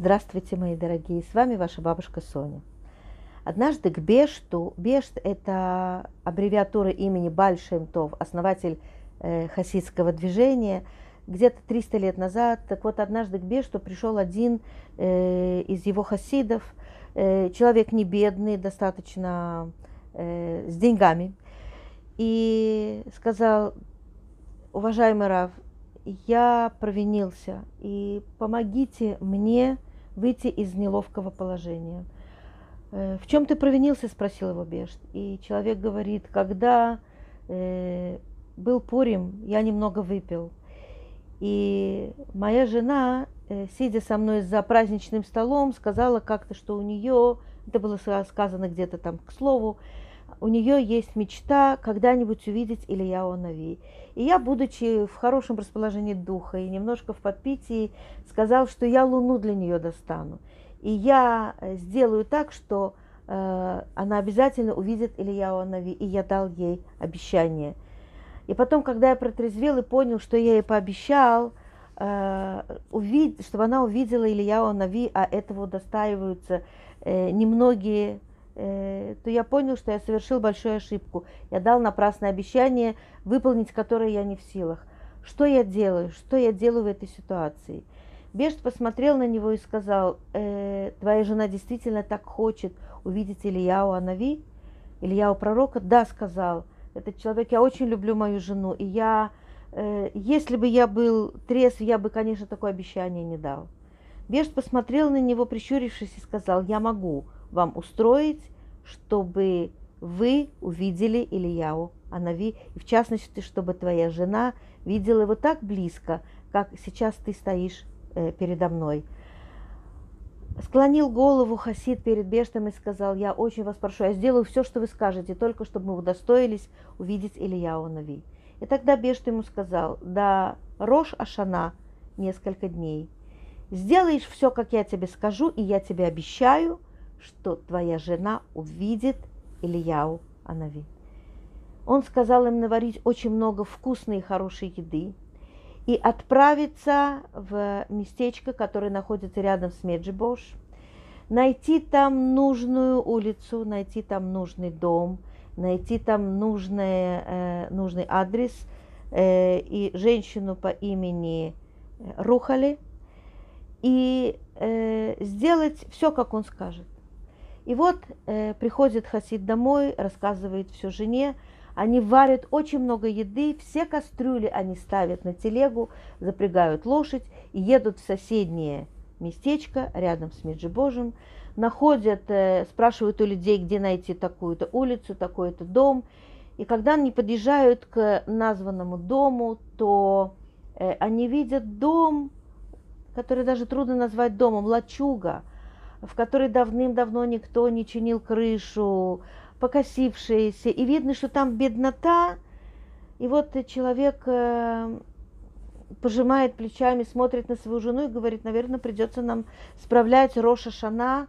Здравствуйте, мои дорогие, с вами ваша бабушка Соня. Однажды к Бешту, Бешт – это аббревиатура имени Бальшем Тов, основатель э, хасидского движения, где-то 300 лет назад. Так вот, однажды к Бешту пришел один э, из его хасидов, э, человек не бедный, достаточно э, с деньгами, и сказал, уважаемый Рав, я провинился, и помогите мне выйти из неловкого положения. «Э, в чем ты провинился? спросил его Бешт. И человек говорит, когда э, был Пурим, я немного выпил. И моя жена, э, сидя со мной за праздничным столом, сказала как-то, что у нее, это было сказано где-то там к слову, у нее есть мечта когда-нибудь увидеть Ильяу Нави. И я, будучи в хорошем расположении духа и немножко в подпитии, сказал, что я луну для нее достану. И я э, сделаю так, что э, она обязательно увидит Ильяу Нави. И я дал ей обещание. И потом, когда я протрезвел и понял, что я ей пообещал, э, увид... чтобы она увидела Ильяу Нави, а этого достаиваются э, немногие то я понял, что я совершил большую ошибку. Я дал напрасное обещание, выполнить которое я не в силах. Что я делаю? Что я делаю в этой ситуации? Бешт посмотрел на него и сказал, э, твоя жена действительно так хочет увидеть Ильяу Анави, Ильяу пророка? Да, сказал этот человек, я очень люблю мою жену, и я, э, если бы я был трезв, я бы, конечно, такое обещание не дал. Бешт посмотрел на него, прищурившись, и сказал, я могу, вам устроить, чтобы вы увидели Ильяу Анави, и в частности, чтобы твоя жена видела его так близко, как сейчас ты стоишь э, передо мной. Склонил голову Хасид перед Бештом и сказал, я очень вас прошу, я сделаю все, что вы скажете, только чтобы мы удостоились увидеть Ильяу Нави. И тогда Бешт ему сказал, да, Рош Ашана несколько дней. Сделаешь все, как я тебе скажу, и я тебе обещаю – что твоя жена увидит Ильяу Анави. Он сказал им наварить очень много вкусной и хорошей еды и отправиться в местечко, которое находится рядом с Меджибош, найти там нужную улицу, найти там нужный дом, найти там нужное, э, нужный адрес э, и женщину по имени Рухали и э, сделать все, как он скажет. И вот э, приходит Хасид домой, рассказывает все жене, они варят очень много еды, все кастрюли они ставят на телегу, запрягают лошадь и едут в соседнее местечко рядом с Меджибожем, находят, э, спрашивают у людей, где найти такую-то улицу, такой-то дом. И когда они подъезжают к названному дому, то э, они видят дом, который даже трудно назвать домом, лачуга – в которой давным-давно никто не чинил крышу, покосившиеся, и видно, что там беднота, и вот человек э, пожимает плечами, смотрит на свою жену и говорит, наверное, придется нам справлять Роша Шана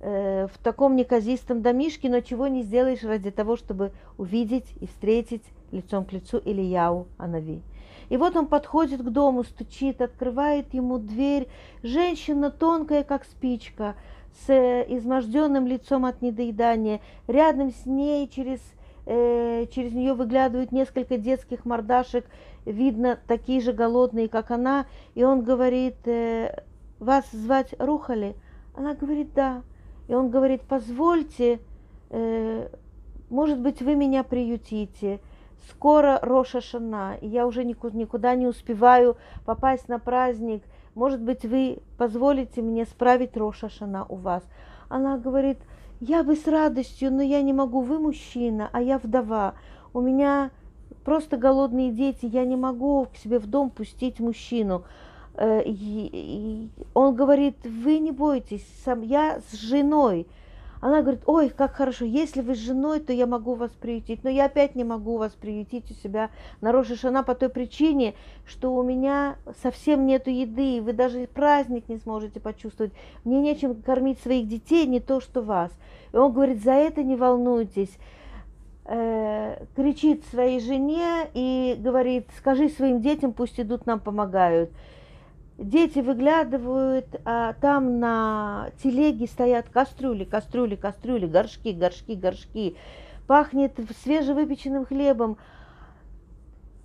э, в таком неказистом домишке, но чего не сделаешь ради того, чтобы увидеть и встретить лицом к лицу Ильяу Анави. И вот он подходит к дому, стучит, открывает ему дверь. Женщина тонкая, как спичка, с э, изможденным лицом от недоедания. Рядом с ней через, э, через нее выглядывают несколько детских мордашек, видно, такие же голодные, как она. И он говорит, э, вас звать Рухали? Она говорит, да. И он говорит, позвольте, э, может быть, вы меня приютите скоро Роша Шана, и я уже никуда не успеваю попасть на праздник. Может быть, вы позволите мне справить Роша Шана у вас? Она говорит, я бы с радостью, но я не могу, вы мужчина, а я вдова. У меня просто голодные дети, я не могу к себе в дом пустить мужчину. Э, он говорит, вы не бойтесь, я с женой. Она говорит, ой, как хорошо, если вы с женой, то я могу вас приютить, но я опять не могу вас приютить у себя на Рошашана по той причине, что у меня совсем нету еды, вы даже праздник не сможете почувствовать, мне нечем кормить своих детей, не то что вас. И он говорит, за это не волнуйтесь, э, кричит своей жене и говорит, скажи своим детям, пусть идут нам помогают. Дети выглядывают, а там на телеге стоят кастрюли, кастрюли, кастрюли, горшки, горшки, горшки. Пахнет свежевыпеченным хлебом.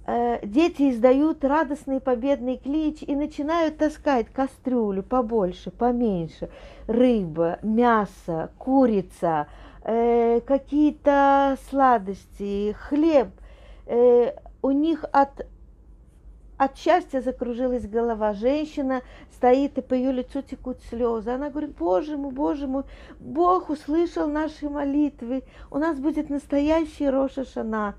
Э, дети издают радостный победный клич и начинают таскать кастрюлю побольше, поменьше. Рыба, мясо, курица, э, какие-то сладости, хлеб. Э, у них от от счастья закружилась голова. Женщина стоит, и по ее лицу текут слезы. Она говорит, боже мой, боже мой, Бог услышал наши молитвы. У нас будет настоящий Роша Шана.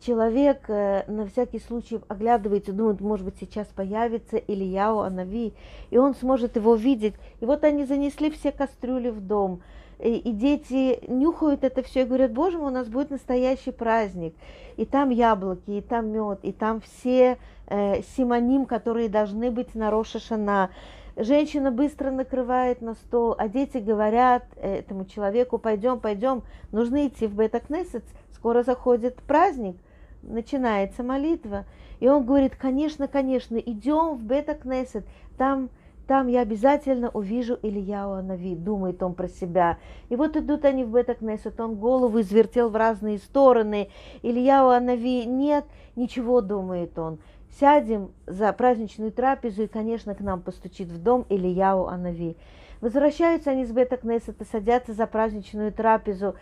Человек э, на всякий случай оглядывается, думает, может быть, сейчас появится Ильяу Анави, и он сможет его видеть. И вот они занесли все кастрюли в дом и, дети нюхают это все и говорят, боже мой, у нас будет настоящий праздник. И там яблоки, и там мед, и там все э, симоним, которые должны быть на Рошашана. Женщина быстро накрывает на стол, а дети говорят этому человеку, пойдем, пойдем, нужно идти в Бетакнесет, скоро заходит праздник, начинается молитва. И он говорит, конечно, конечно, идем в Бетакнесет, там там я обязательно увижу Ильяу Анави, думает он про себя. И вот идут они в Бетакнесет, он голову извертел в разные стороны. Ильяу Анави нет, ничего, думает он. Сядем за праздничную трапезу, и, конечно, к нам постучит в дом Ильяу Анави. Возвращаются они с Бетакнесета, садятся за праздничную трапезу.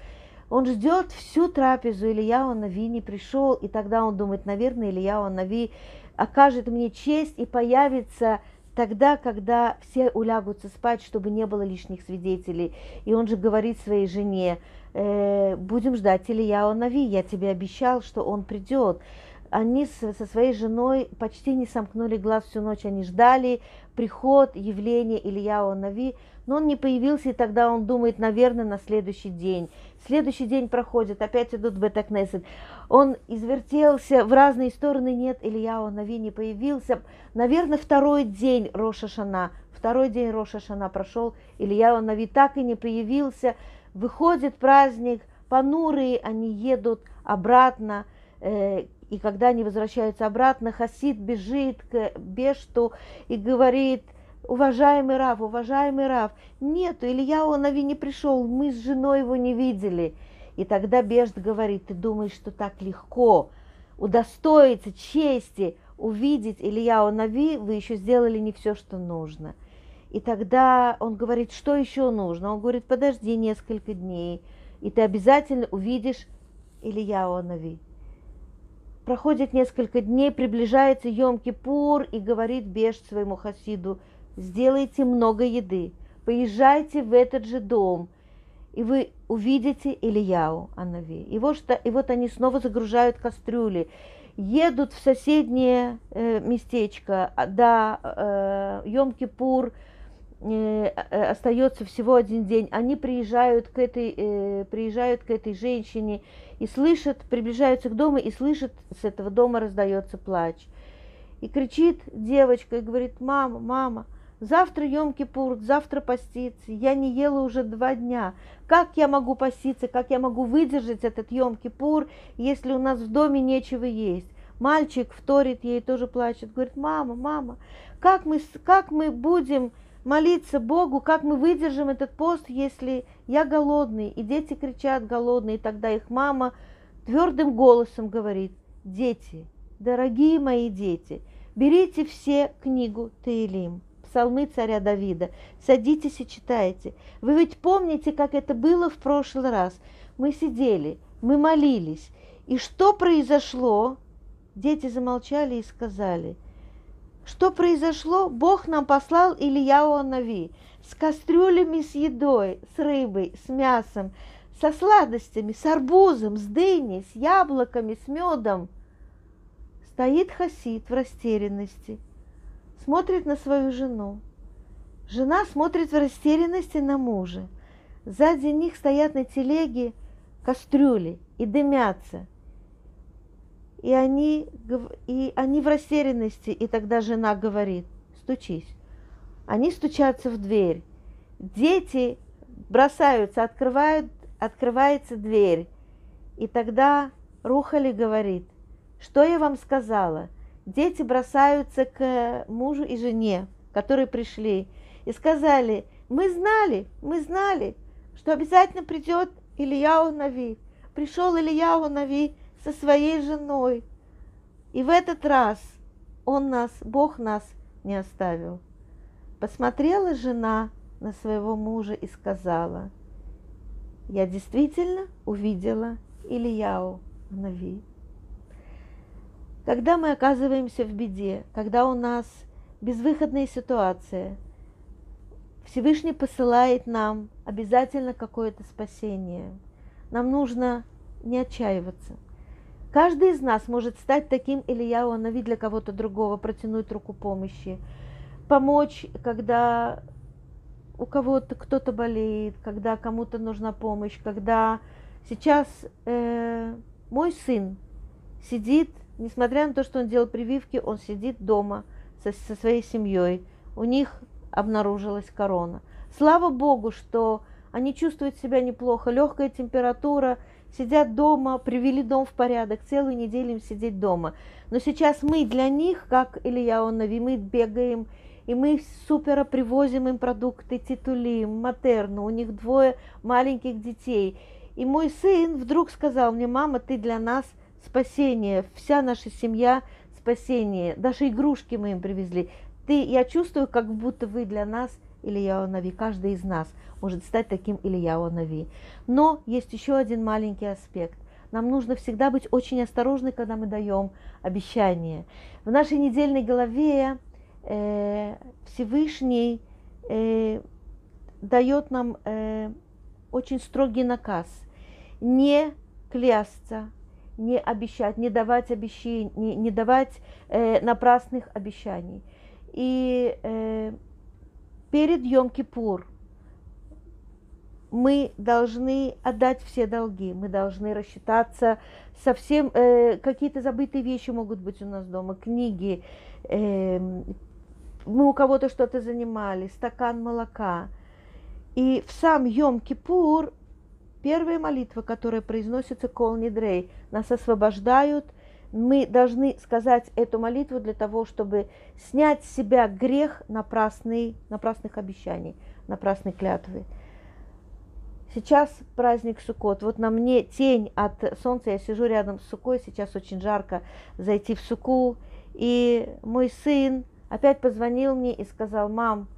Он ждет всю трапезу, Ильяу Нави не пришел, и тогда он думает, наверное, Ильяу Нави окажет мне честь и появится тогда, когда все улягутся спать, чтобы не было лишних свидетелей. И он же говорит своей жене, э, будем ждать Илья Нави, я тебе обещал, что он придет. Они со своей женой почти не сомкнули глаз всю ночь, они ждали приход, явление Илья Нави, но он не появился, и тогда он думает, наверное, на следующий день. Следующий день проходит, опять идут в Бетакнесет. Он извертелся в разные стороны, нет, Илья Нави не появился. Наверное, второй день Роша Шана, второй день Роша Шана прошел, Илья Нави так и не появился. Выходит праздник, понурые, они едут обратно, э, и когда они возвращаются обратно, Хасид бежит к Бешту и говорит – уважаемый Рав, уважаемый Рав, нету, Илья Онави не пришел, мы с женой его не видели. И тогда Бежд говорит, ты думаешь, что так легко удостоиться чести увидеть Илья Онави, вы еще сделали не все, что нужно. И тогда он говорит, что еще нужно? Он говорит, подожди несколько дней, и ты обязательно увидишь Илья Онави. Проходит несколько дней, приближается Йом-Кипур и говорит Беж своему хасиду – сделайте много еды, поезжайте в этот же дом, и вы увидите Ильяу Анави. И вот, что, и вот они снова загружают кастрюли, едут в соседнее э, местечко, а, до э, Йом-Кипур, э, э, остается всего один день. Они приезжают к этой, э, приезжают к этой женщине и слышат, приближаются к дому и слышат, с этого дома раздается плач. И кричит девочка и говорит, мама, мама, Завтра Йом-Кипур, завтра поститься. Я не ела уже два дня. Как я могу поститься, как я могу выдержать этот Йом-Кипур, если у нас в доме нечего есть? Мальчик вторит ей, тоже плачет, говорит, мама, мама, как мы, как мы будем молиться Богу, как мы выдержим этот пост, если я голодный, и дети кричат голодные, и тогда их мама твердым голосом говорит, дети, дорогие мои дети, берите все книгу Таилим псалмы царя Давида. Садитесь и читайте. Вы ведь помните, как это было в прошлый раз? Мы сидели, мы молились. И что произошло? Дети замолчали и сказали, что произошло? Бог нам послал Ильяу Нави с кастрюлями с едой, с рыбой, с мясом, со сладостями, с арбузом, с дыней, с яблоками, с медом. Стоит Хасид в растерянности – смотрит на свою жену. Жена смотрит в растерянности на мужа. Сзади них стоят на телеге кастрюли и дымятся. И они, и они в растерянности, и тогда жена говорит, стучись. Они стучатся в дверь. Дети бросаются, открывают, открывается дверь. И тогда Рухали говорит, что я вам сказала – дети бросаются к мужу и жене, которые пришли и сказали, мы знали, мы знали, что обязательно придет Ильяу Нави. Пришел Ильяу Нави со своей женой. И в этот раз он нас, Бог нас не оставил. Посмотрела жена на своего мужа и сказала, я действительно увидела Ильяу Нави. Когда мы оказываемся в беде, когда у нас безвыходная ситуация, Всевышний посылает нам обязательно какое-то спасение. Нам нужно не отчаиваться. Каждый из нас может стать таким Ильяу Нави для кого-то другого, протянуть руку помощи, помочь, когда у кого-то кто-то болеет, когда кому-то нужна помощь, когда сейчас э, мой сын сидит, несмотря на то, что он делал прививки, он сидит дома со, со своей семьей. У них обнаружилась корона. Слава Богу, что они чувствуют себя неплохо, легкая температура, сидят дома, привели дом в порядок, целую неделю им сидеть дома. Но сейчас мы для них, как Илья Онови, мы бегаем, и мы супера привозим им продукты, титулим, матерну, у них двое маленьких детей. И мой сын вдруг сказал мне, мама, ты для нас спасение, вся наша семья спасение, даже игрушки мы им привезли. Ты, я чувствую, как будто вы для нас Илья Нави, каждый из нас может стать таким Илья Нави. Но есть еще один маленький аспект. Нам нужно всегда быть очень осторожны, когда мы даем обещание. В нашей недельной голове э, Всевышний э, дает нам э, очень строгий наказ не клясться, не обещать, не давать обещаний, не, не давать э, напрасных обещаний. И э, перед Йом-Кипур мы должны отдать все долги, мы должны рассчитаться со всем, э, какие-то забытые вещи могут быть у нас дома, книги, э, мы у кого-то что-то занимали, стакан молока. И в сам Йом-Кипур первая молитва, которая произносится Кол Нидрей, нас освобождают мы должны сказать эту молитву для того, чтобы снять с себя грех напрасный, напрасных обещаний, напрасной клятвы. Сейчас праздник Суккот. Вот на мне тень от солнца. Я сижу рядом с Сукой. Сейчас очень жарко зайти в Суку. И мой сын опять позвонил мне и сказал, мам,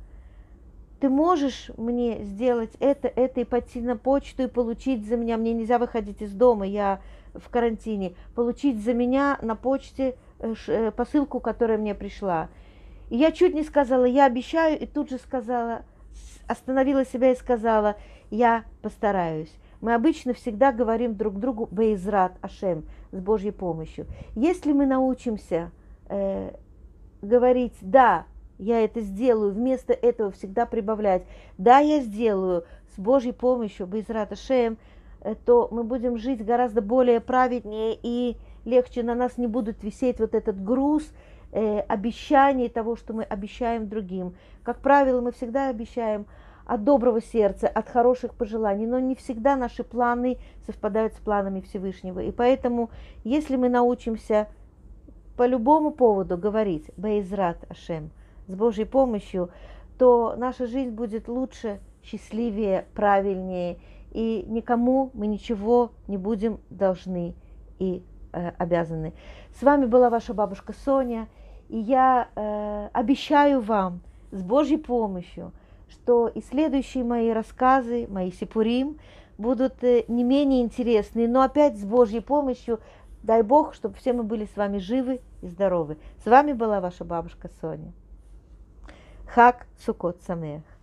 ты можешь мне сделать это, это и пойти на почту и получить за меня. Мне нельзя выходить из дома. Я в карантине, получить за меня на почте э, э, посылку, которая мне пришла. И я чуть не сказала, я обещаю, и тут же сказала, остановила себя и сказала, я постараюсь. Мы обычно всегда говорим друг другу Бейзрат Ашем с Божьей помощью. Если мы научимся э, говорить да, я это сделаю, вместо этого всегда прибавлять, да, я сделаю с Божьей помощью Бейзрат Ашем, Э, то мы будем жить гораздо более праведнее и легче на нас не будет висеть вот этот груз э, обещаний того, что мы обещаем другим. Как правило, мы всегда обещаем от доброго сердца, от хороших пожеланий, но не всегда наши планы совпадают с планами Всевышнего. И поэтому, если мы научимся по любому поводу говорить «Бейзрат Ашем» с Божьей помощью, то наша жизнь будет лучше, счастливее, правильнее – и никому мы ничего не будем должны и э, обязаны. С вами была ваша бабушка Соня, и я э, обещаю вам с Божьей помощью, что и следующие мои рассказы, мои сипурим, будут э, не менее интересные, но опять с Божьей помощью, дай Бог, чтобы все мы были с вами живы и здоровы. С вами была ваша бабушка Соня. חג סוכות שמח.